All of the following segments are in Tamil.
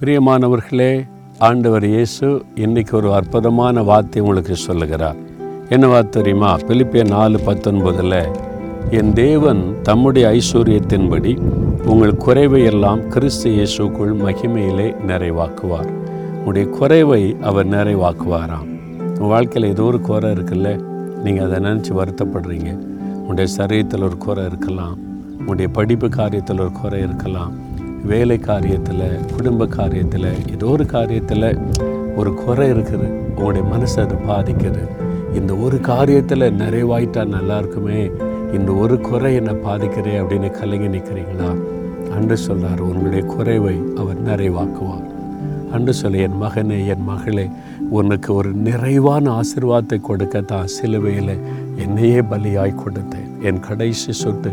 பிரியமானவர்களே ஆண்டவர் இயேசு இன்னைக்கு ஒரு அற்புதமான வார்த்தை உங்களுக்கு சொல்லுகிறார். என்ன தெரியுமா? பிலிப்பிய நாலு பத்தொன்பதில் என் தேவன் தம்முடைய ஐஸ்வர்யத்தின்படி உங்கள் குறைவை எல்லாம் கிறிஸ்து இயேசுக்குள் மகிமையிலே நிறைவாக்குவார். உங்களுடைய குறைவை அவர் நிறைவாக்குவாராம். உங்கள் வாழ்க்கையில் ஏதோ ஒரு குறை இருக்குல்ல? நீங்கள் அதை நினச்சி வருத்தப்படுறீங்க. உங்களுடைய சரீரத்தில் ஒரு குறை இருக்கலாம். உங்களுடைய படிப்பு காரியத்தில் ஒரு குறை இருக்கலாம். வேலை காரியத்தில் குடும்ப காரியத்தில் ஏதோ ஒரு காரியத்தில் ஒரு குறை இருக்குது. உங்களுடைய மனசை அது பாதிக்குது. இந்த ஒரு காரியத்தில் நிறைவாயிட்டா நல்லா இருக்குமே. இந்த ஒரு குறை என்னை பாதிக்கிறே அப்படின்னு கலைஞர் நிற்கிறீங்களா அன்று சொல்கிறார் உன்னுடைய குறைவை அவர் நிறைவாக்குவார். அன்று சொல்ல என் மகனே என் மகளே உனக்கு ஒரு நிறைவான ஆசீர்வாதத்தை கொடுக்கத்தான் சிலுவையில் என்னையே பலியாய் கொடுத்தேன். என் கடைசி சொட்டு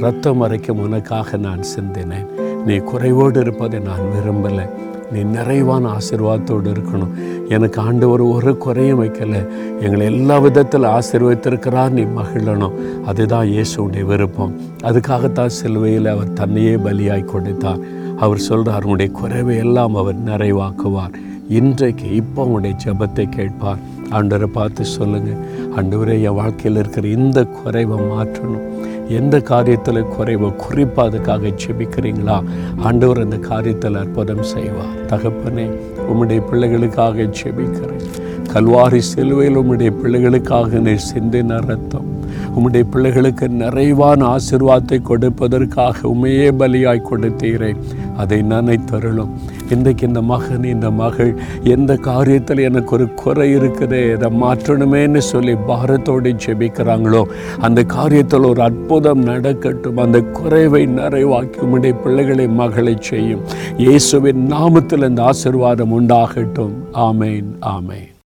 ரத்தம் வரைக்கும் உனக்காக நான் சிந்தினேன். நீ குறைவோடு இருப்பதை நான் விரும்பலை. நீ நிறைவான ஆசீர்வாதத்தோடு இருக்கணும். எனக்கு ஆண்டவர் ஒரு குறையும் வைக்கலை. எங்களை எல்லா விதத்தில் ஆசீர்வதித்திருக்கிறார் நீ மகிழணும். அதுதான் இயேசுடைய விருப்பம். அதுக்காகத்தான் சிலுவையில் அவர் தன்னையே பலியாய் கொடுத்தார். அவர் சொல்கிறார் உன்னுடைய குறைவை எல்லாம் அவர் நிறைவாக்குவார். இன்றைக்கு இப்போ உங்களுடைய ஜெபத்தை கேட்பார். ஆண்டவரை பார்த்து சொல்லுங்கள் ஆண்டவரே என் வாழ்க்கையில் இருக்கிற இந்த குறைவை மாற்றணும். எந்த காரியத்தில் குறைவை குறிப்பாக அதுக்காக ஜெபிக்கிறீங்களா? ஆண்டவர் அந்த காரியத்தில் அற்புதம் செய்வார். தகப்பனே உம்முடைய பிள்ளைகளுக்காக ஜெபிக்கிறேன். கல்வாரி சிலுவையில் உம்முடைய பிள்ளைகளுக்காக நீர் சிந்தின ரத்தம் உம்முடைய பிள்ளைகளுக்கு நிறைவான ஆசிர்வாதத்தை கொடுப்பதற்காக உமையே பலியாய் கொடுத்தீரே. அதை நினைத்தருளும். இன்றைக்கு இந்த மகன் இந்த மகள் எந்த காரியத்தில் எனக்கு ஒரு குறை இருக்குது இதை மாற்றணுமேன்னு சொல்லி பாரத்தோடு ஜெபிக்கிறாங்களோ அந்த காரியத்தில் ஒரு அற்புதம் நடக்கட்டும் அந்த குறைவை நிறைவாக்கி உம்முடைய பிள்ளைகளை மகளை செய்யும். இயேசுவின் நாமத்தில் இந்த ஆசீர்வாதம் உண்டாகட்டும். ஆமேன் ஆமேன்.